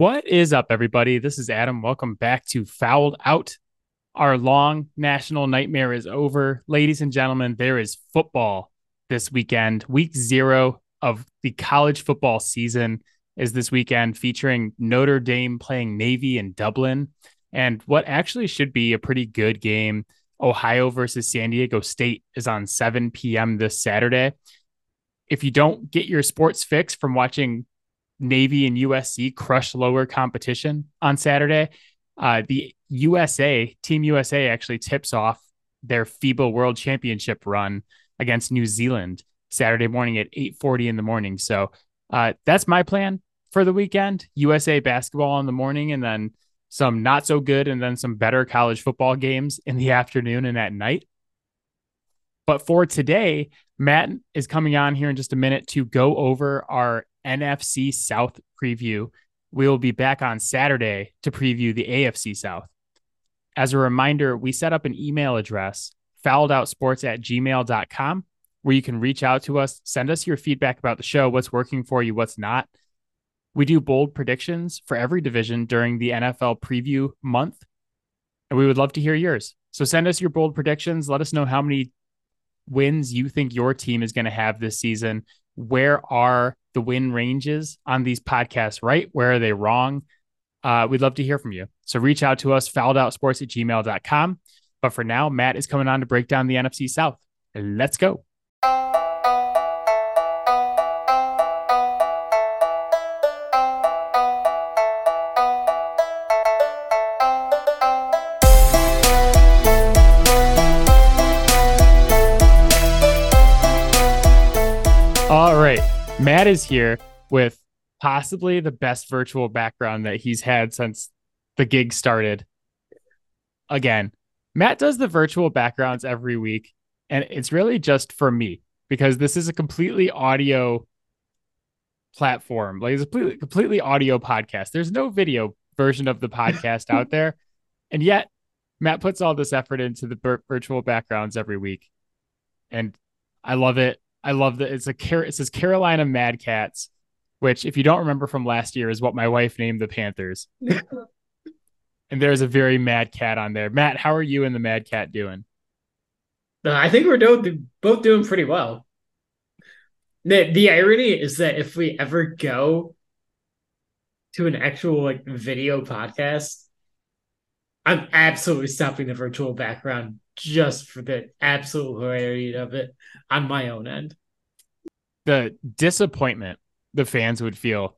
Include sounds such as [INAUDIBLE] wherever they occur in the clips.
What is up, everybody? This is Adam. Welcome back to Fouled Out. Our long national nightmare is over. Ladies and gentlemen, there is football this weekend. Week zero of the college football season is this weekend, featuring Notre Dame playing Navy in Dublin. And what actually should be a pretty good game, Ohio versus San Diego State, is on 7 p.m. this Saturday. If you don't get your sports fix from watching Navy and USC crush lower competition on Saturday. Uh, the USA, Team USA, actually tips off their FIBA World Championship run against New Zealand Saturday morning at 8:40 in the morning. So uh, that's my plan for the weekend. USA basketball in the morning, and then some not so good, and then some better college football games in the [LAUGHS] afternoon and at night. But for today, Matt is coming on here in just a minute to go over our NFC South preview. We will be back on Saturday to preview the AFC South. As a reminder, we set up an email address, fouledOutsports at gmail.com, where you can reach out to us, send us your feedback about the show, what's working for you, what's not. We do bold predictions for every division during the NFL preview month, and we would love to hear yours. So send us your bold predictions. Let us know how many wins you think your team is going to have this season. Where are the win ranges on these podcasts right? Where are they wrong? Uh, we'd love to hear from you. So reach out to us, fouledOutsports at gmail.com. But for now, Matt is coming on to break down the NFC South. Let's go. Matt is here with possibly the best virtual background that he's had since the gig started. Again, Matt does the virtual backgrounds every week, and it's really just for me because this is a completely audio platform. Like it's a completely, completely audio podcast. There's no video version of the podcast out [LAUGHS] there. And yet, Matt puts all this effort into the virtual backgrounds every week. And I love it. I love that it's a car- it says Carolina Mad Cats, which if you don't remember from last year is what my wife named the Panthers. [LAUGHS] and there's a very mad cat on there. Matt, how are you and the Mad Cat doing? Uh, I think we're do- both doing pretty well. The the irony is that if we ever go to an actual like video podcast, I'm absolutely stopping the virtual background just for the absolute hilarity of it on my own end. The disappointment the fans would feel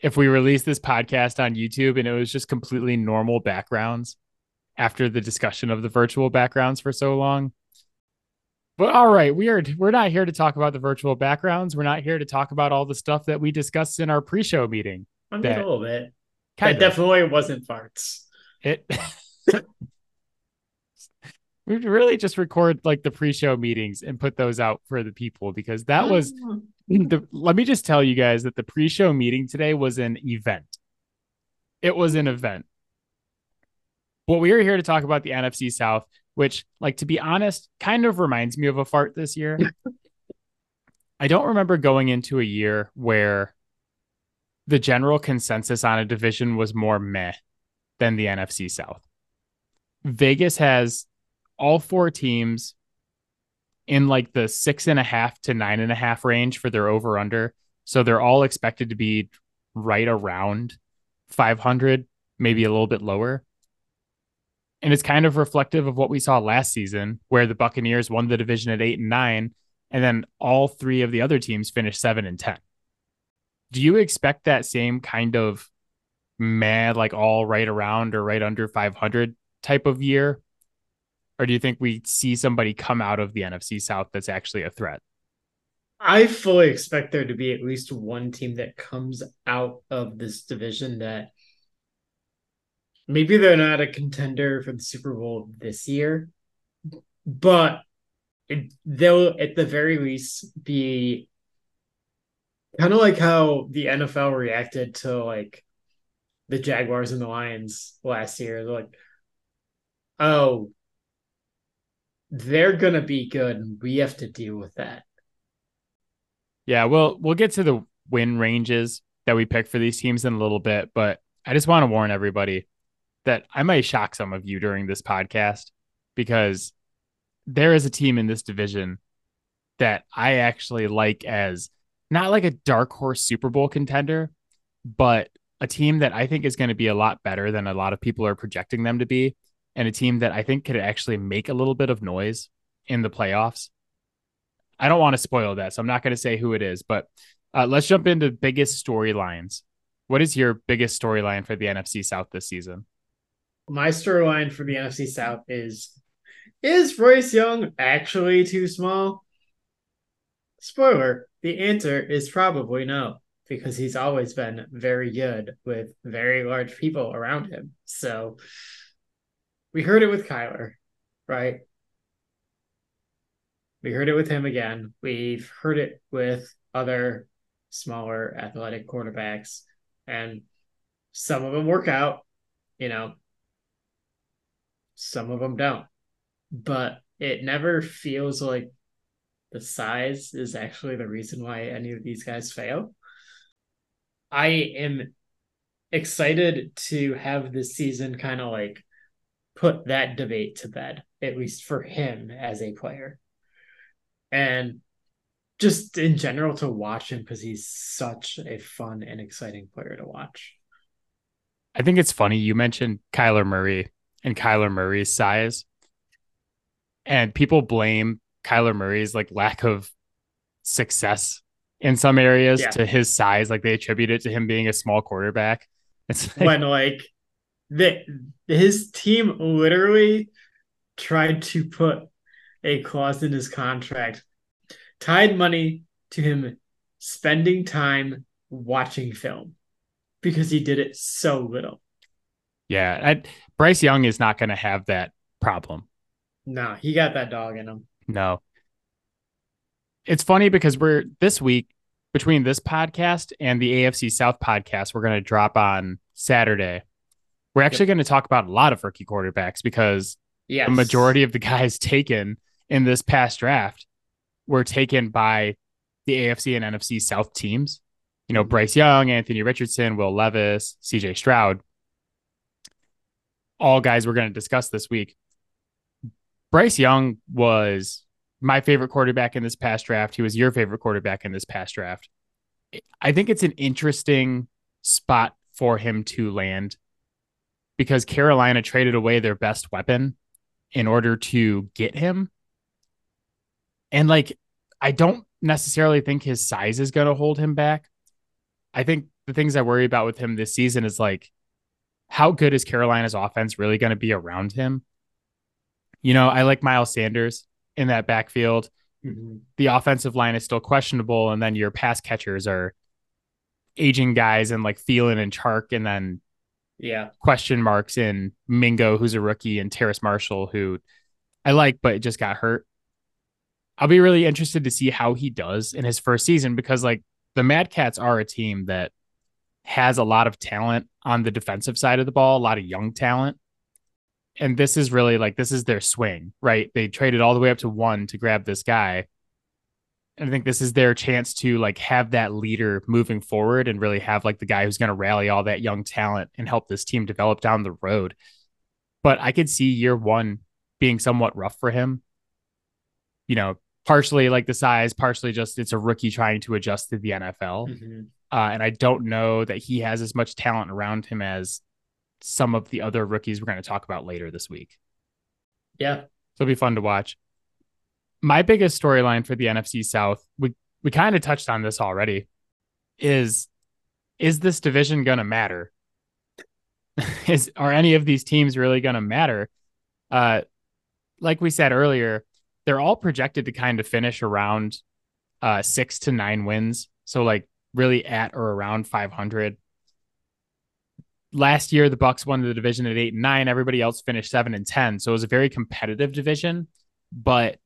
if we released this podcast on YouTube and it was just completely normal backgrounds after the discussion of the virtual backgrounds for so long. But all right, we are we're not here to talk about the virtual backgrounds. We're not here to talk about all the stuff that we discussed in our pre-show meeting. I mean, a little bit. It definitely wasn't farts. It [LAUGHS] we really just record like the pre-show meetings and put those out for the people because that was oh. the let me just tell you guys that the pre-show meeting today was an event. It was an event. Well we are here to talk about the nfc south which like to be honest kind of reminds me of a fart this year. [LAUGHS] I don't remember going into a year where the general consensus on a division was more meh than the nfc south. Vegas has all four teams in like the six and a half to nine and a half range for their over under. So they're all expected to be right around 500, maybe a little bit lower. And it's kind of reflective of what we saw last season, where the Buccaneers won the division at eight and nine, and then all three of the other teams finished seven and 10. Do you expect that same kind of mad, like all right around or right under 500 type of year or do you think we see somebody come out of the NFC South that's actually a threat? I fully expect there to be at least one team that comes out of this division that maybe they're not a contender for the Super Bowl this year, but they'll at the very least be kind of like how the NFL reacted to like the Jaguars and the Lions last year. They're like, oh, they're gonna be good and we have to deal with that. Yeah, well, we'll get to the win ranges that we pick for these teams in a little bit, but I just want to warn everybody that I might shock some of you during this podcast because there is a team in this division that I actually like as not like a dark horse Super Bowl contender, but a team that I think is going to be a lot better than a lot of people are projecting them to be, and a team that I think could actually make a little bit of noise in the playoffs. I don't want to spoil that, so I'm not going to say who it is, but uh, let's jump into biggest storylines. What is your biggest storyline for the NFC South this season? My storyline for the NFC South is Is Bryce Young actually too small? Spoiler, the answer is probably no, because he's always been very good with very large people around him. So we heard it with Kyler, right? We heard it with him again. We've heard it with other smaller athletic quarterbacks, and some of them work out, you know, some of them don't. But it never feels like the size is actually the reason why any of these guys fail. I am excited to have this season kind of like put that debate to bed, at least for him as a player. And just in general to watch him because he's such a fun and exciting player to watch. I think it's funny you mentioned Kyler Murray and Kyler Murray's size. And people blame Kyler Murray's like lack of success in some areas yeah. to his size. Like they attribute it to him being a small quarterback. It's like, when like the his team literally tried to put a clause in his contract tied money to him spending time watching film because he did it so little. Yeah, I, Bryce Young is not going to have that problem. No, he got that dog in him. No. It's funny because we're this week between this podcast and the AFC South podcast, we're going to drop on Saturday. We're actually yep. going to talk about a lot of rookie quarterbacks because yes. the majority of the guys [LAUGHS] taken in this past draft were taken by the AFC and NFC South teams. You know, mm-hmm. Bryce Young, Anthony Richardson, Will Levis, CJ Stroud. All guys we're going to discuss this week. Bryce Young was my favorite quarterback in this past draft. He was your favorite quarterback in this past draft. I think it's an interesting spot for him to land because Carolina traded away their best weapon in order to get him. And like, I don't necessarily think his size is going to hold him back. I think the things I worry about with him this season is like, how good is Carolina's offense really going to be around him? You know, I like Miles Sanders in that backfield. Mm-hmm. The offensive line is still questionable, and then your pass catchers are aging guys and like Thielen and Chark, and then yeah, question marks in Mingo, who's a rookie, and Terrace Marshall, who I like, but just got hurt. I'll be really interested to see how he does in his first season because like the Mad Cats are a team that has a lot of talent on the defensive side of the ball, a lot of young talent and this is really like this is their swing, right? They traded all the way up to one to grab this guy. And I think this is their chance to like have that leader moving forward and really have like the guy who's going to rally all that young talent and help this team develop down the road. But I could see year one being somewhat rough for him. You know, partially like the size, partially just it's a rookie trying to adjust to the NFL. Mm-hmm. Uh, and I don't know that he has as much talent around him as some of the other rookies we're going to talk about later this week. Yeah. So it'll be fun to watch. My biggest storyline for the NFC South, we we kind of touched on this already, is is this division going to matter? [LAUGHS] is are any of these teams really going to matter? Uh like we said earlier, they're all projected to kind of finish around uh 6 to 9 wins. So like really at or around 500 last year the Bucs won the division at eight and nine. Everybody else finished seven and ten. So it was a very competitive division, but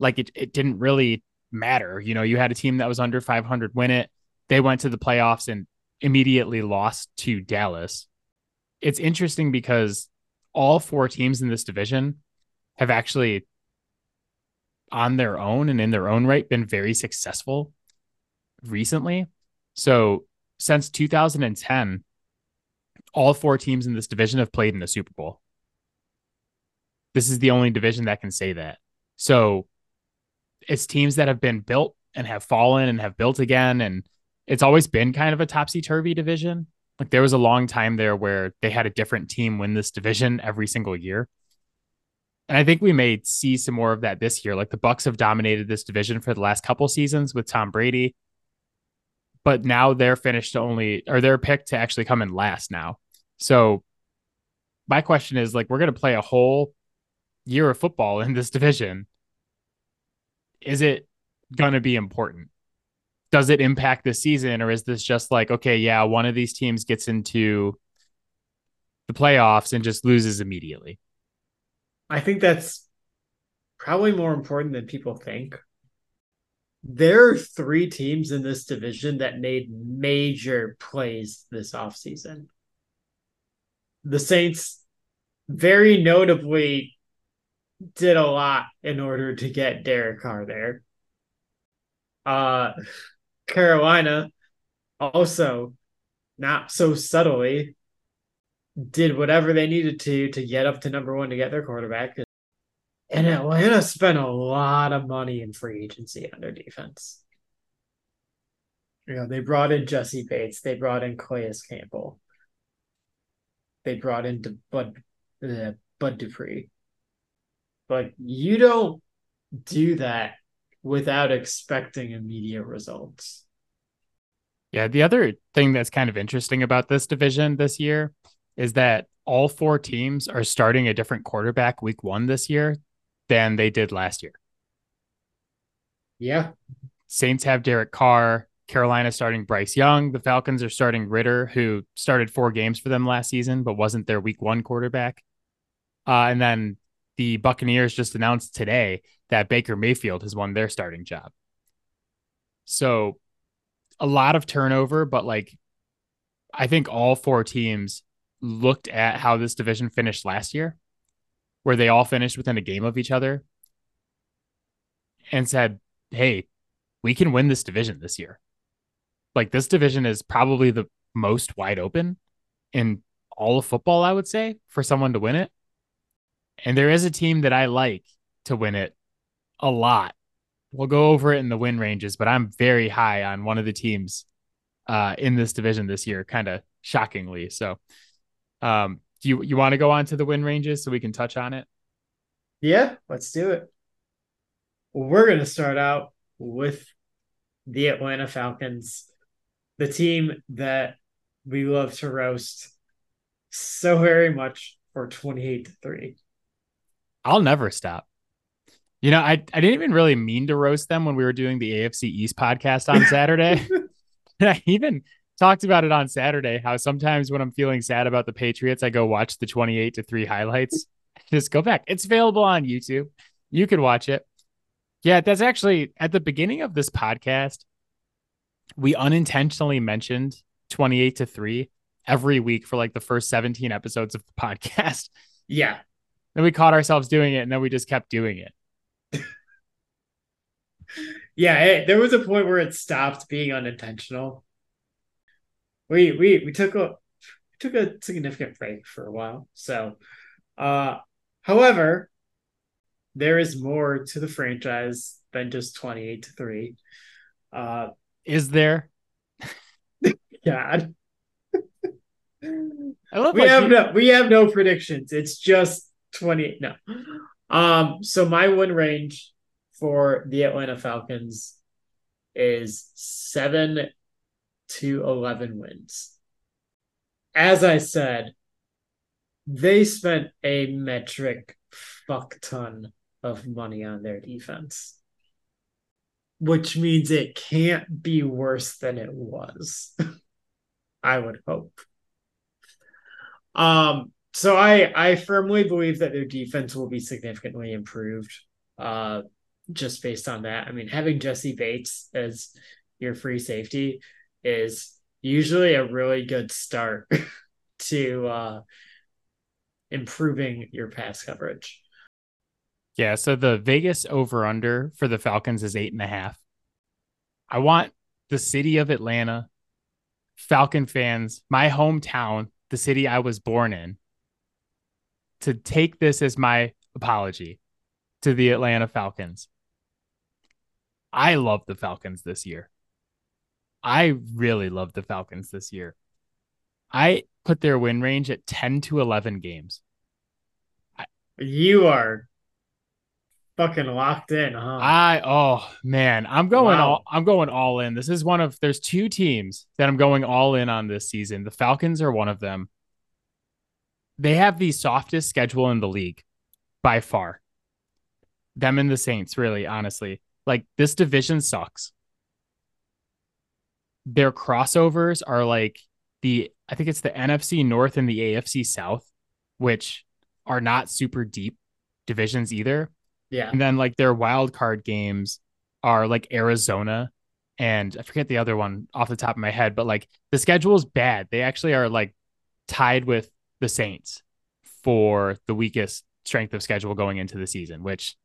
like it, it didn't really matter. You know, you had a team that was under 500 win it. They went to the playoffs and immediately lost to Dallas. It's interesting because all four teams in this division have actually on their own and in their own right been very successful recently. So since 2010, all four teams in this division have played in the Super Bowl. This is the only division that can say that. So it's teams that have been built and have fallen and have built again. And it's always been kind of a topsy turvy division. Like there was a long time there where they had a different team win this division every single year. And I think we may see some more of that this year. Like the Bucs have dominated this division for the last couple seasons with Tom Brady. But now they're finished to only or they're picked to actually come in last now. So my question is like we're going to play a whole year of football in this [LAUGHS] division. Is it going to be important? Does it impact the season or is this just like okay, yeah, one of these teams gets into the playoffs and just loses immediately? I think that's probably more important than people think. There are three teams in this division that made major plays this offseason. The Saints very notably did a lot in order to get Derek Carr there. Uh Carolina also not so subtly did whatever they needed to to get up to number one to get their quarterback. And Atlanta spent a lot of money in free agency on their defense. You know, they brought in Jessie Bates, they brought in Calais Campbell, they brought in Bud uh, Bud Dupree. But you don't do that without expecting immediate results. Yeah, the other thing that's kind of interesting about this division this year is that all four teams are starting a different quarterback week one this year than they did last year. Yeah. Saints have Derek Carr. Carolina starting Bryce Young. The Falcons are starting Ridder, who started four games for them last season, but wasn't their week one quarterback. Uh, and then the Buccaneers just announced today that Baker Mayfield has won their starting job. So a lot of turnover, but like I think all four teams looked at how this division finished last year, where they all finished within a game of each other, and said, hey, we can win this division this year. Like this division is probably the most wide open in all of football, I would say, for someone to win it. And there is a team that I like to win it a lot. We'll go over it in the win ranges, but I'm very high on one of the teams uh, in this division this year, kind of shockingly. So um, do you you want to go on to the win ranges so we can touch on it? Yeah, let's do it. we're going to start out with the Atlanta Falcons, the team that we love to roast so very much for 28 to 3. I'll never stop. You know, I, I didn't even really mean to roast them when we were doing the AFC East podcast on Saturday. [LAUGHS] [LAUGHS] I even talked about it on Saturday how sometimes when I'm feeling sad about the Patriots, I go watch the 28 to 3 highlights. Just go back. It's available on YouTube. You can watch it. Yeah, that's actually at the beginning of this podcast. We unintentionally mentioned 28 to 3 every week for like the first 17 episodes of the [LAUGHS] podcast. Yeah. Then we caught ourselves doing it and then we just kept doing it. [LAUGHS] yeah, it, there was a point where it stopped being unintentional we we we took a took a significant break for a while. So, uh, however, there is more to the franchise than just twenty eight to three. Uh, is there? [LAUGHS] God. I love we have you... no we have no predictions. It's just 28. No. Um, so my win range for the Atlanta Falcons is seven to 11 wins. As I said, they spent a metric fuck ton of money on their defense, which means it can't be worse than it was. [LAUGHS] I would hope. Um, so I I firmly believe that their defense will be significantly improved. Uh, just based on that. I mean, having Jessie Bates as your free safety is usually a really good start [LAUGHS] to uh, improving your pass coverage. Yeah, so the Vegas over under for the Falcons is eight and a half. I want the city of Atlanta, Falcon fans, my hometown, the city I was born in, to take this as my apology to the Atlanta Falcons. I love the Falcons this year. I really love the Falcons this year. I put their win range at 10 to 11 games. You are fucking locked in, huh? I oh man, I'm going wow. all I'm going all in. This is one of there's two teams that I'm going all in on this season. The Falcons are one of them. They have the softest schedule in the league by far. Them and the Saints, really, honestly. Like this division sucks. Their crossovers are like the I think it's the NFC North and the AFC South, which are not super deep divisions either. Yeah. And then like their wild card games are like Arizona and I forget the other one off the top of my head, but like the schedule is bad. They actually are like tied with the Saints for the weakest strength of schedule going into the season, which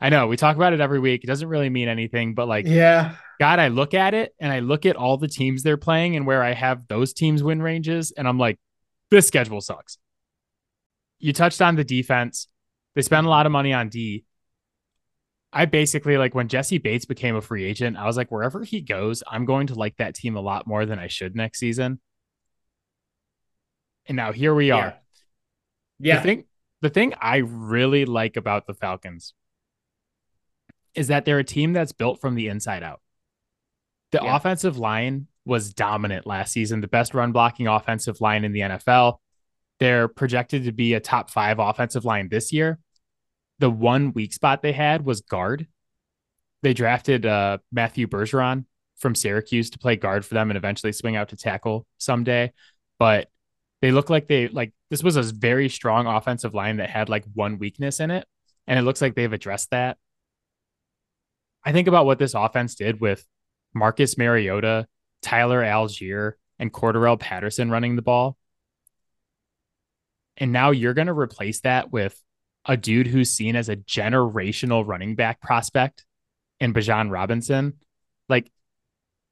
I know we talk about it every week. It doesn't really mean anything, but like, yeah, God, I look at it and I look at all the teams they're playing and where I have those teams win ranges, and I'm like, this schedule sucks. You touched on the defense. They spend a lot of money on D. I basically like when Jessie Bates became a free agent, I was like, wherever he goes, I'm going to like that team a lot more than I should next season. And now here we are. Yeah. The thing, the thing I really like about the Falcons is that they're a team that's built from the inside out. The yeah. offensive line was dominant last season, the best run blocking offensive line in the NFL. They're projected to be a top five offensive line this year the one weak spot they had was guard. They drafted uh, Matthew Bergeron from Syracuse to play guard for them and eventually swing out to tackle someday. But they look like they like this was a very strong offensive line that had like one weakness in it. And it looks like they've addressed that. I think about what this offense did with Marcus Mariota, Tyler Allgeier, and Cordarrelle Patterson running the ball. And now you're going to replace that with a dude who's seen as a generational running back prospect in Bijan Robinson. Like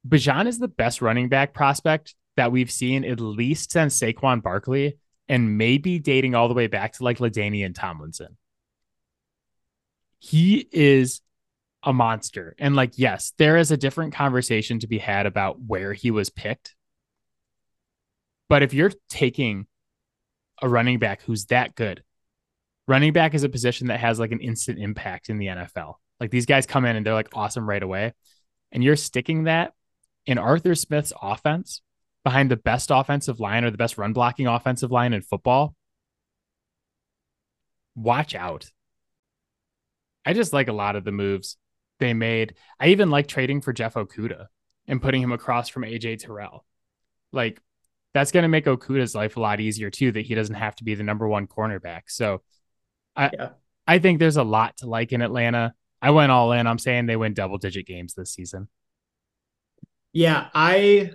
Bijan is the best running back prospect that we've seen at least since Saquon Barkley and maybe dating all the way back to like LaDainian Tomlinson. He is a monster. And like, yes, there is a different conversation to be had about where he was picked. But if you're taking a running back who's that good, running back is a position that has like an instant impact in the NFL. Like these guys come in and they're like awesome right away. And you're sticking that in Arthur Smith's offense behind the best offensive line or the best run blocking offensive line in football. Watch out. I just like a lot of the moves they made. I even like trading for Jeff Okudah and putting him across from AJ Terrell. Like that's going to make Okudah's life a lot easier too, that he doesn't have to be the number one cornerback. So I yeah. I think there's a lot to like in Atlanta. I went all in. I'm saying they win double digit games this season. Yeah, I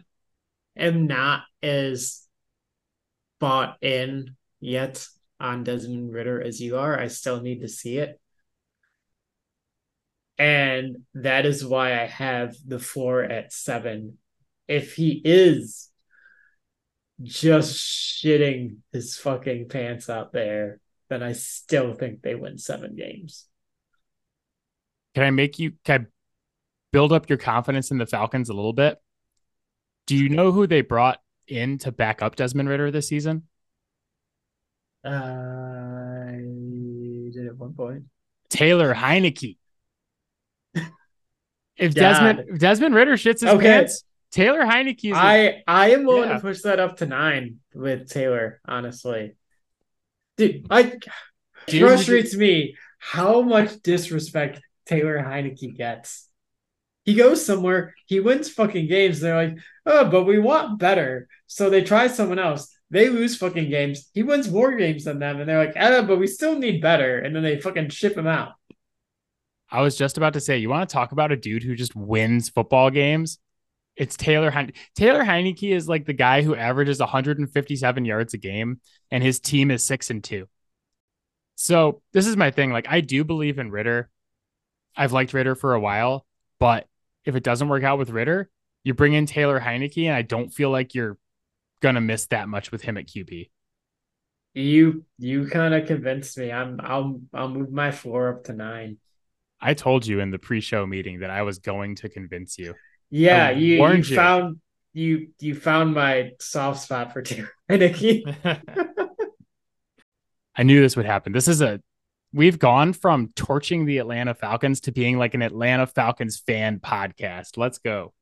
am not as bought in yet on Desmond Ridder as you are. I still need to see it. And that is why I have the floor at seven. If he is just shitting his fucking pants out there, then I still think they win seven games. Can I make you can I build up your confidence in the Falcons a little bit? Do you know who they brought in to back up Desmond Ridder this season? Uh, I did at one point. Taylor Heinicke. [LAUGHS] if Desmond if Desmond Ridder shits his okay. pants, Taylor Heinicke. I I am willing yeah. to push that up to nine with Taylor. Honestly, Dude, I Dude, frustrates me how much disrespect Taylor Heinicke gets. He goes somewhere, he wins fucking games. They're like, oh, but we want better. So they try someone else. They lose fucking games. He wins more games than them, and they're like, ah, but we still need better. And then they fucking ship him out. I was just about to say, you want to talk about a dude who just wins football games? It's Taylor Heinicke. Taylor Heinicke is like the guy who averages 157 yards a game, and his team is six and two. So this is my thing. Like I do believe in Ridder. I've liked Ridder for a while, but if it doesn't work out with Ridder, you bring in Taylor Heinicke, and I don't feel like you're gonna miss that much with him at QB. You you kind of convinced me. I'm I'll I'll move my floor up to nine. I told you in the pre-show meeting that I was going to convince you. Yeah, you, you you. found you you found my soft spot for Taylor Heinicke. [LAUGHS] I knew this would happen. This is a we've gone from torching the Atlanta Falcons to being like an Atlanta Falcons fan podcast. Let's go.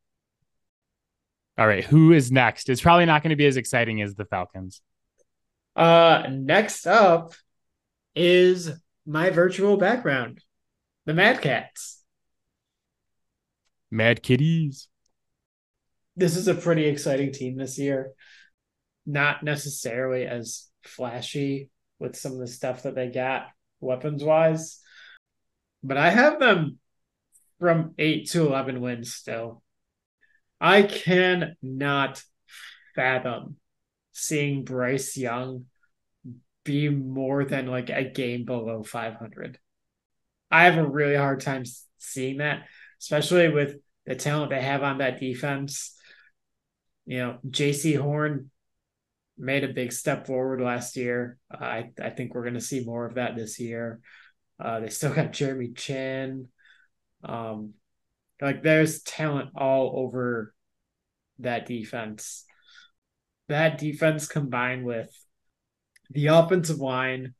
All right, who is next? It's probably not going to be as exciting as the Falcons. Uh, next up is my virtual background, the Mad Cats. Mad Kitties. This is a pretty exciting team this year. Not necessarily as flashy with some of the stuff that they got weapons wise, but I have them from eight to 11 wins still. I cannot fathom seeing Bryce Young be more than like a game below 500. I have a really hard time seeing that, especially with the talent they have on that defense. You know, Jaycee Horn made a big step forward last year. I I think we're going to see more of that this year. Uh, they still got Jeremy Chinn. Um, like there's talent all over that defense. That defense combined with the offensive line,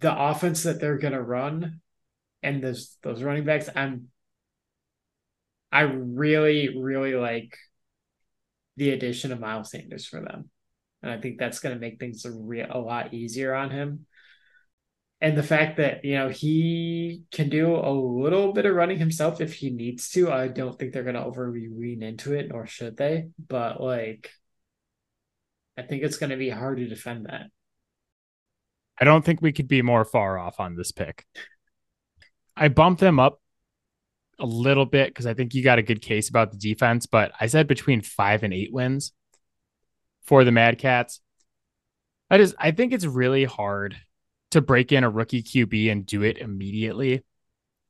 the offense that they're gonna run, and those those running backs, I'm I really, really like the addition of Miles Sanders for them. And I think that's gonna make things a, re- a lot easier on him. And the fact that you know he can do a little bit of running himself if he needs to i don't think they're going to overly lean into it nor should they but like i think it's going to be hard to defend that. I don't think we could be more far off on this pick. I bumped them up a little bit because I think you got a good case about the defense, but I said between five and eight wins for the Mad Cats. I just I think it's really hard to break in a rookie QB and do it immediately.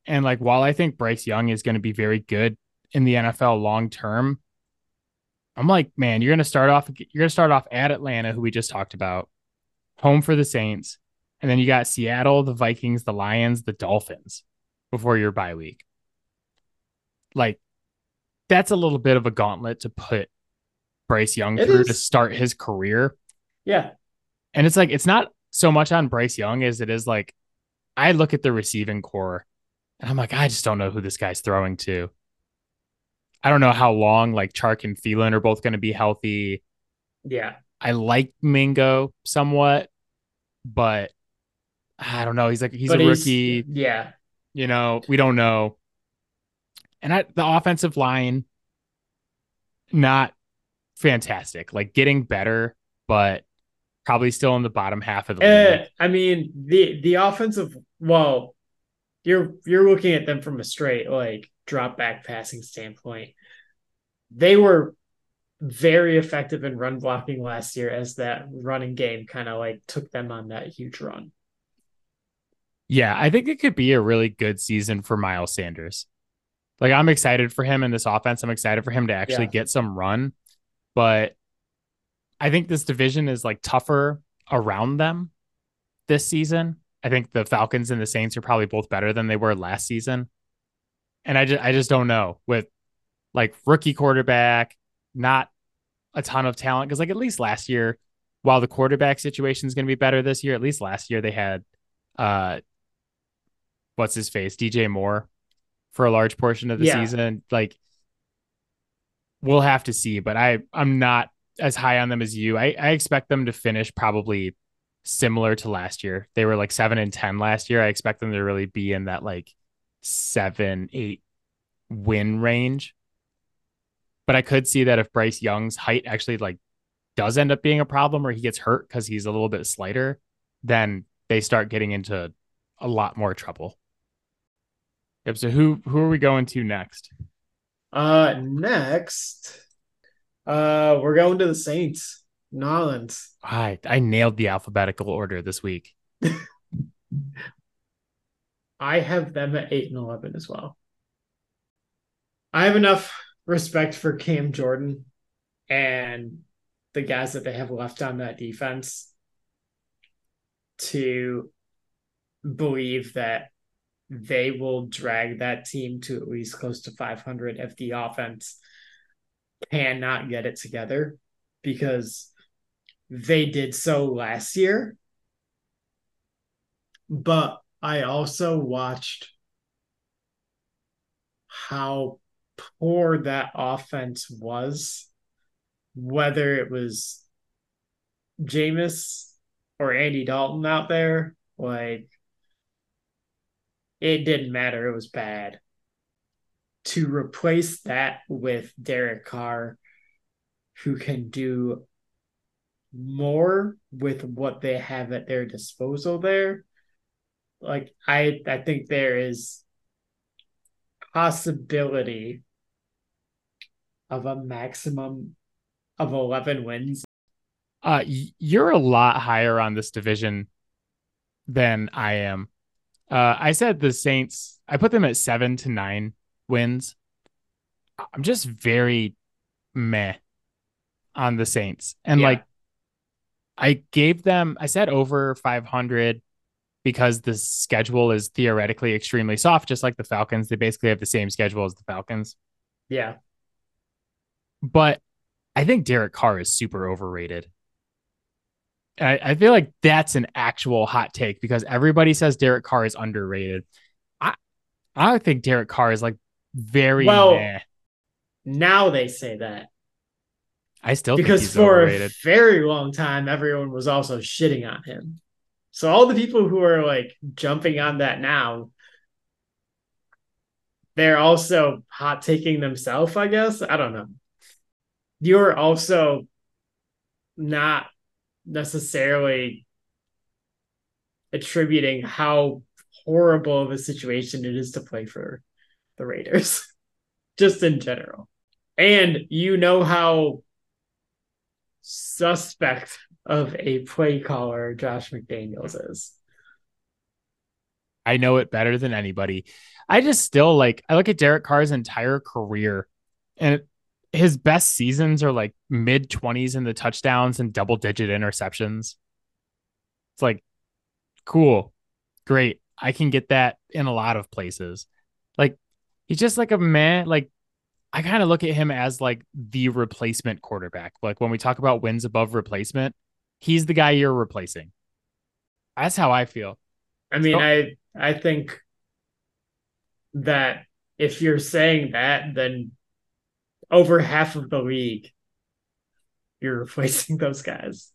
And like while I think Bryce Young is going to be very good in the NFL long term, I'm like, man, you're going to start off you're going to start off at Atlanta who we just talked about, home for the Saints, and then you got Seattle, the Vikings, the Lions, the Dolphins before your bye week. Like that's a little bit of a gauntlet to put Bryce Young It through is. to start his career. yeah And it's like it's not so much on Bryce Young as it is like I look at the receiving core and I'm like, I just don't know who this guy's throwing to. I don't know how long like Chark and Thielen are both going to be healthy. yeah I like Mingo somewhat, but I don't know. He's like he's but a rookie. yeah You know, we don't know. And I, the offensive line, not fantastic. Like getting better, but probably still in the bottom half of the league. Uh, I mean the the offensive. Well, you're you're looking at them from a straight like drop back passing standpoint. They were very effective in run blocking last year as that running game kind of like took them on that huge run. Yeah, I think it could be a really good season for Miles Sanders. Like I'm excited for him in this offense. I'm excited for him to actually Yeah. get some run, but I think this division is like tougher around them this season. I think the Falcons and the Saints are probably both better than they were last season. And I just I just don't know with like rookie quarterback, not a ton of talent because like at least last year while the quarterback situation is going to be better this year, at least last year they had uh what's his face, DJ Moore for a large portion of the Yeah. season. Like we'll have to see, but I I'm not as high on them as you. I, I expect them to finish probably similar to last year. They were like seven and ten last year. I expect them to really be in that like seven, eight win range. But I could see that if Bryce Young's height actually like does end up being a problem or he gets hurt because he's a little bit slighter, then they start getting into a lot more trouble. Yep. So who who are we going to next? Uh, next, uh, we're going to the Saints, Nolans. I I nailed the alphabetical order this week. [LAUGHS] I have them at eight and eleven as well. I have enough respect for Cam Jordan and the guys that they have left on that defense to believe that they will drag that team to at least close to 500 if the offense cannot get it together because they did so last year. But I also watched how poor that offense was, whether it was Jameis or Andy Dalton out there. Like, it didn't matter. It was bad. To replace that with Derek Carr, who can do more with what they have at their disposal there. Like I I think there is possibility of a maximum of 11 wins. Uh you're a lot higher on this division than I am. Uh, I said the Saints, I put them at seven to nine wins. I'm just very meh on the Saints. And yeah. like, I gave them, I said over 500 because the schedule is theoretically extremely soft, just like the Falcons. They basically have the same schedule as the Falcons. Yeah. But I think Derek Carr is super overrated. I, I feel like that's an actual hot take because everybody says Derek Carr is underrated. I I think Derek Carr is like very well. Meh. Now they say that. I still because for overrated. a very long time everyone was also shitting on him. So all the people who are like jumping on that now, they're also hot taking themselves. I guess I don't know. You're also not necessarily attributing how horrible of a situation it is to play for the Raiders, [LAUGHS] just in general. And you know how suspect of a play caller Josh McDaniels is. I know it better than anybody. I just still like I look at Derek Carr's entire career and his best seasons are like mid 20s in the touchdowns and double digit interceptions. It's like, cool, great. I can get that in a lot of places. Like, he's just like a man. Like, I kind of look at him as like the replacement quarterback. Like, when we talk about wins above replacement, he's the guy you're replacing. That's how I feel. I mean, so, I I think that if you're saying that, then over half of the league, you're replacing those guys.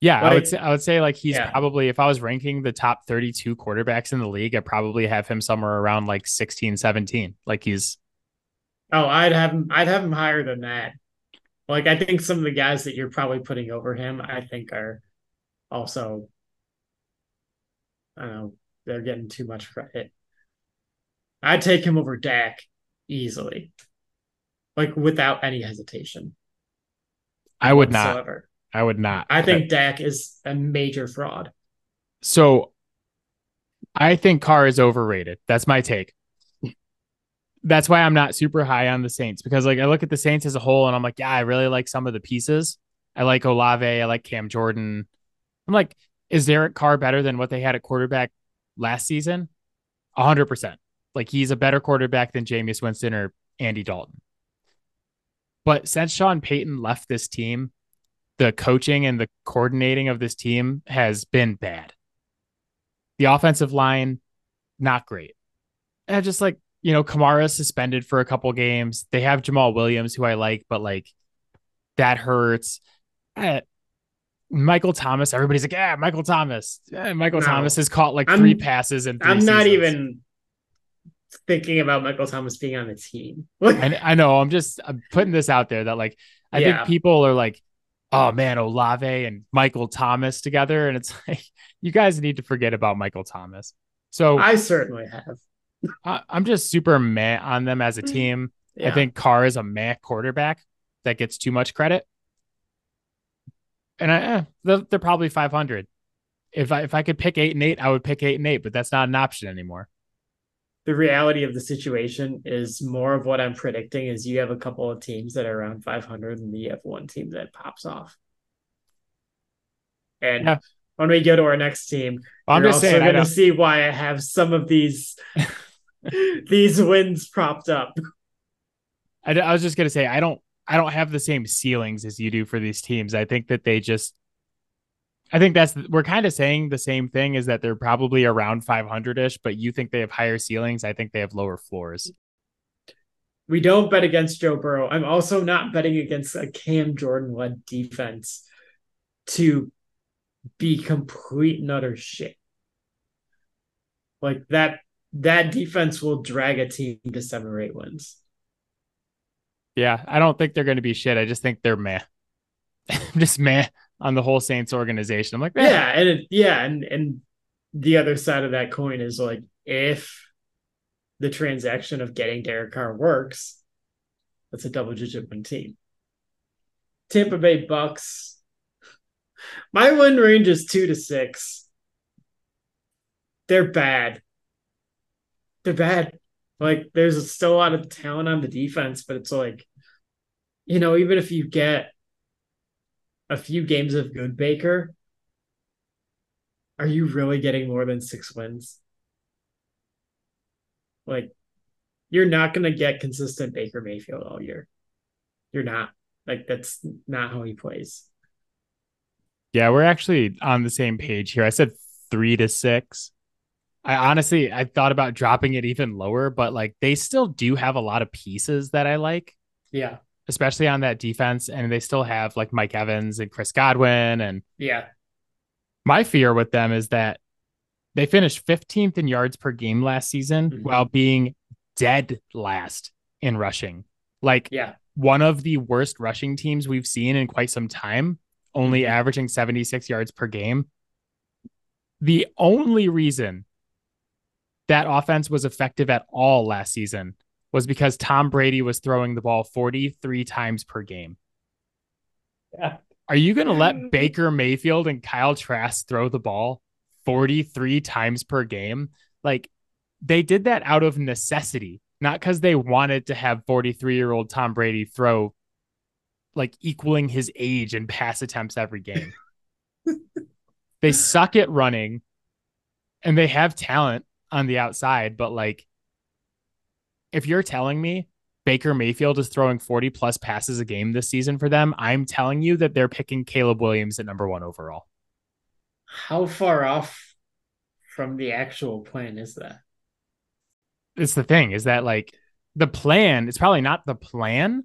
Yeah, I would say I would say like he's yeah. probably if I was ranking the top 32 quarterbacks in the league, I probably have him somewhere around like 16, 17. Like he's Oh, I'd have him I'd have him higher than that. Like I think some of the guys that you're probably putting over him, I think are also I don't know, they're getting too much credit. I'd take him over Dak easily like without any hesitation. I would whatsoever. not. I would not. I think Dak is a major fraud. So I think Carr is overrated. That's my take. That's why I'm not super high on the Saints because like I look at the Saints as a whole and I'm like, yeah, I really like some of the pieces. I like Olave, I like Cam Jordan. I'm like, is Derek Carr better than what they had at quarterback last season? hundred percent. Like he's a better quarterback than Jameis Winston or Andy Dalton. But since Sean Payton left this team, the coaching and the coordinating of this team has been bad. The offensive line, not great. And just like, you know, Kamara suspended for a couple games. They have Jamaal Williams, who I like, but like that hurts. Uh, Michael Thomas, everybody's like, yeah, Michael Thomas. Yeah, Michael no, Thomas has caught like 3 I'm, passes and I'm not seasons. even thinking about Michael Thomas being on the team. I, I, know. I'm just I'm putting this out there that like I yeah. think people are like, oh man, Olave and Michael Thomas together, and it's [LAUGHS] like you guys need to forget about Michael Thomas. So I certainly have. I, am just super meh on them as a mm. team. Yeah. I think Carr is a meh quarterback that gets too much credit, and I, eh, they're, they're probably 500. If I if I could pick eight and eight, I would pick eight and eight, but that's not an option anymore. The reality of the situation is more of what I'm predicting is you have a couple of teams that are around 500 and you have one team that pops off. And yeah. when we go to our next team, I'm just saying, going to see why I have some of these [LAUGHS] these wins propped up. I, I was just going to say I don't I don't have the same ceilings as you do for these teams. I think that they just I think that's we're kind of saying the same thing is that they're probably around 500 ish, but you think they have higher ceilings. I think they have lower floors. We don't bet against Joe Burrow. I'm also not betting against a Cam Jordan led defense to be complete and utter shit. Like that, that defense will drag a team to seven or eight wins. Yeah, I don't think they're going to be shit. I just think they're meh. [LAUGHS] just meh on the whole Saints organization. I'm like, yeah, and it, yeah, and and the other side of that coin is like if the transaction of getting Derek Carr works, that's a double digit win team. Tampa Bay Bucs. My win range is two to six. They're bad. They're bad. Like there's still a lot of talent on the defense, but it's like, you know, even if you get a few games of good Baker, are you really getting more than six wins? Like, you're not going to get consistent Baker Mayfield all year. You're not. Like, that's not how he plays. Yeah, we're actually on the same page here. I said three to six. I honestly I thought about dropping it even lower, but like they still do have a lot of pieces that I like. Yeah especially on that defense. And they still have like Mike Evans and Chris Godwin. And yeah, my fear with them is that they finished 15th in yards per game last season mm-hmm. while being dead last in rushing. Like, yeah, one of the worst rushing teams we've seen in quite some time, only mm-hmm. averaging 76 yards per game. The only reason that offense was effective at all last season was because Tom Brady was throwing the ball 43 times per game. Yeah. Are you going to let mm. Baker Mayfield and Kyle Trask throw the ball 43 times per game? Like they did that out of necessity, not because they wanted to have 43 year old Tom Brady throw like equaling his age and pass attempts every game. [LAUGHS] they suck at running and they have talent on the outside, but like if you're telling me Baker Mayfield is throwing 40 plus passes a game this season for them, I'm telling you that they're picking Caleb Williams at number one overall. How far off from the actual plan is that? It's the thing is that like the plan, it's probably not the plan,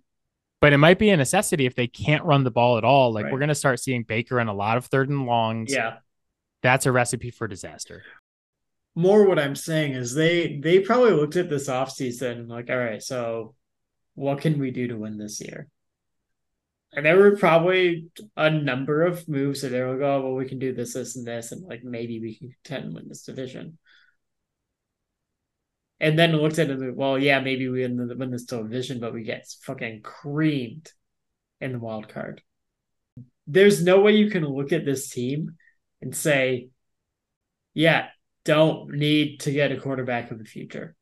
but it might be a necessity if they can't run the ball at all. Like right. we're going to start seeing Baker in a lot of third and longs. Yeah. That's a recipe for disaster more what I'm saying is they they probably looked at this offseason like, all right, so what can we do to win this year? And there were probably a number of moves that they were like, oh, well, we can do this, this, and this, and like maybe we can contend and win this division. And then looked at it, well, yeah, maybe we win, this division, but we get fucking creamed in the wild card. There's no way you can look at this team and say, yeah, don't need to get a quarterback of the future.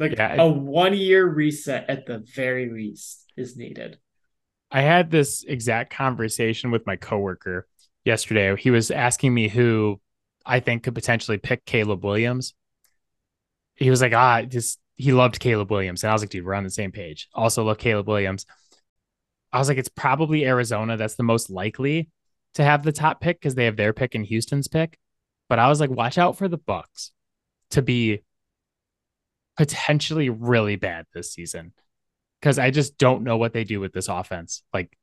Like yeah, a one year reset at the very least is needed. I had this exact conversation with my coworker yesterday. He was asking me who I think could potentially pick Caleb Williams. He was like, ah, just he loved Caleb Williams. And I was like, dude, we're on the same page. Also love Caleb Williams. I was like, it's probably Arizona that's the most likely to have the top pick because they have their pick and Houston's pick. But I was like, watch out for the Bucs to be potentially really bad this season because I just don't know what they do with this offense, like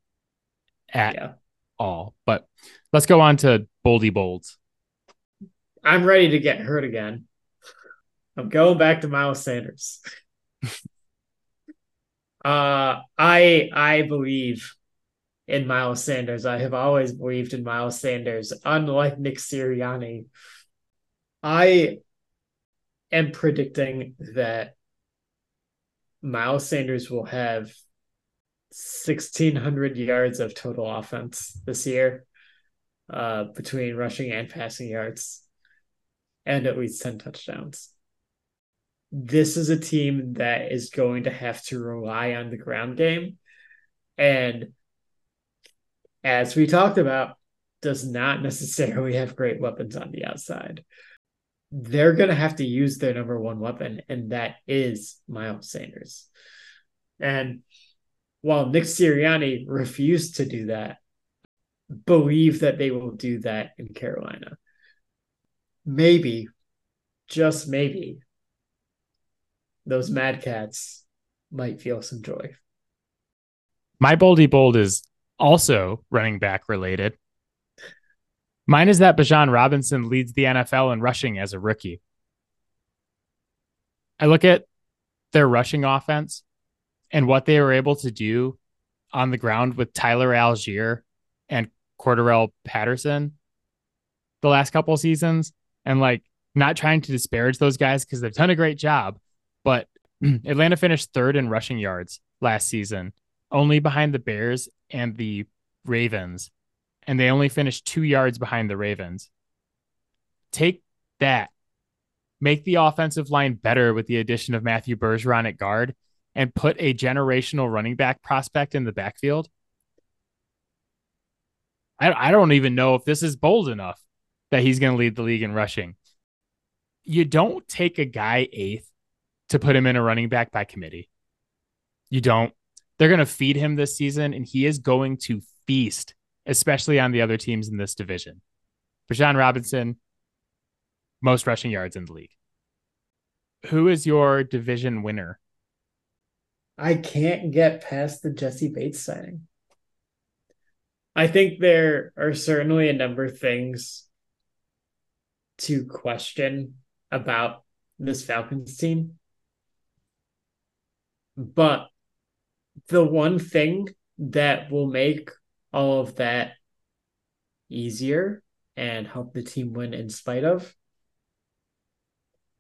at yeah. all. But let's go on to Boldy Bolds. I'm ready to get hurt again. I'm going back to Miles Sanders. [LAUGHS] uh I I believe in Miles Sanders. I have always believed in Miles Sanders, unlike Nick Sirianni. I am predicting that Miles Sanders will have 1,600 yards of total offense this year uh, between rushing and passing yards and at least 10 touchdowns. this is a team that is going to have to rely on the ground game. And as we talked about, does not [LAUGHS] necessarily have great weapons on the outside. They're going to have to use their number one weapon, and that is Miles Sanders. And while Nick Sirianni refused to do that, believe that they will do that in Carolina. Maybe, just maybe, those Mad Cats might feel some joy. My boldy bold is also running back related. Mine is that Bijan Robinson leads the NFL in rushing as a rookie. I look at their rushing offense and what they were able to do on the ground with Tyler Allgeier and Cordarrelle Patterson the last couple seasons. And like not trying to disparage those guys because they've done a great job. But [CLEARS THROAT] Atlanta finished third in rushing yards last season, only behind the Bears and the Ravens and they only finished two yards behind the Ravens. Take that, make the offensive line better with the addition of Matthew Bergeron at guard, and put a generational running back prospect in the backfield. I, I don't even know if this is bold enough that he's going to lead the league in rushing. You don't take a guy eighth to put him in a running back by committee. You don't. They're going to feed him this season, and he is going to feast especially on the other teams in this division. Bijan Robinson, most rushing yards in the league. Who is your division winner? I can't get past the Jessie Bates signing. I think there are certainly a number of things to question about this Falcons team. But the one thing that will make all of that easier and help the team win in spite of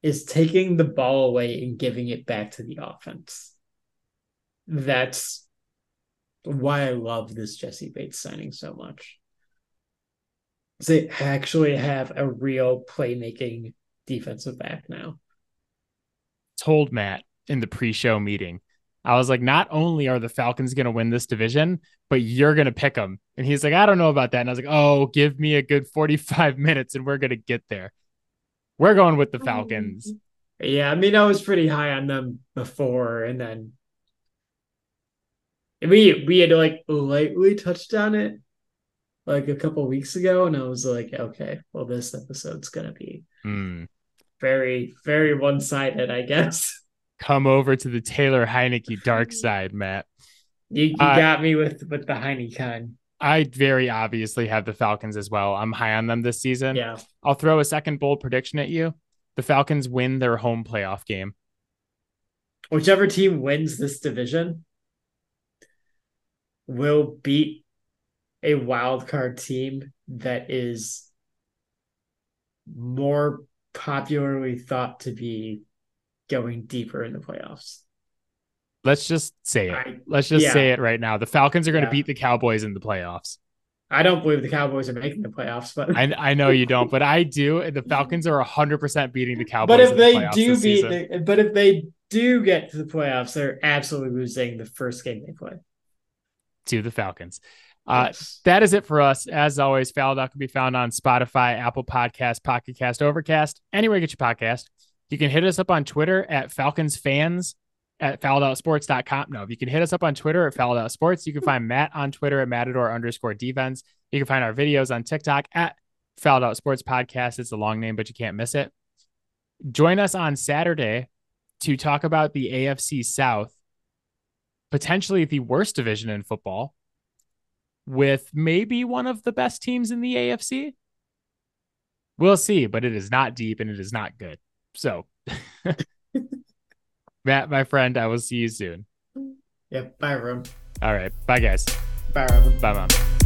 is taking the ball away and giving it back to the offense. That's why I love this Jessie Bates signing so much. They actually have a real playmaking defensive back now. Told Matt in the pre-show meeting I was like, not only are the Falcons going to win this division, but you're going to pick them. And he's like, I don't know about that. And I was like, oh, give me a good 45 [LAUGHS] minutes and we're going to get there. We're going with the Falcons. Yeah. I mean, I was pretty high on them before. And then we, we had like lightly touched on it like a couple weeks ago. And I was like, okay, well, this episode's going to be mm. very, very one sided, I guess. Come over to the Taylor Heinicke dark [LAUGHS] side, Matt. You, you uh, got me with with the Heinicke. I very obviously have the Falcons as well. I'm high on them this season. Yeah. I'll throw a second bold prediction at you. The Falcons win their home playoff game. Whichever team wins this division will beat a wild card team that is more popularly thought to be going deeper in the playoffs. Let's just say it. I, Let's just yeah. say it right now. The Falcons are going to yeah. beat the Cowboys in the playoffs. I don't believe the Cowboys are making the playoffs, but I, I know you don't, but I do. The [LAUGHS] Falcons are hundred percent beating the Cowboys. But if they the do beat, the, but if they do get to the playoffs, they're absolutely losing the first game they play to the Falcons. Uh. That is it for us. As always, Fouled Out can be found on Spotify, Apple Podcast, Pocket Cast, Overcast, anywhere you get your podcast. You can hit us up on Twitter at Falcons fans at fouledoutsports.com. No, if you can hit us up on Twitter at fouledoutsports, you can find Matt on Twitter at matador underscore defense. You can find our videos on TikTok at Fouled Out Sports Podcast. It's a long name, but you can't miss it. Join us on Saturday to talk about the AFC South, potentially the worst division in football, with maybe one of the best teams in the AFC. We'll see, but it is not deep and it is not good. So, Matt, my friend, I will see you soon. Yep. Bye, Rum. All right. Bye, guys. Bye, Rum. Bye, Mom.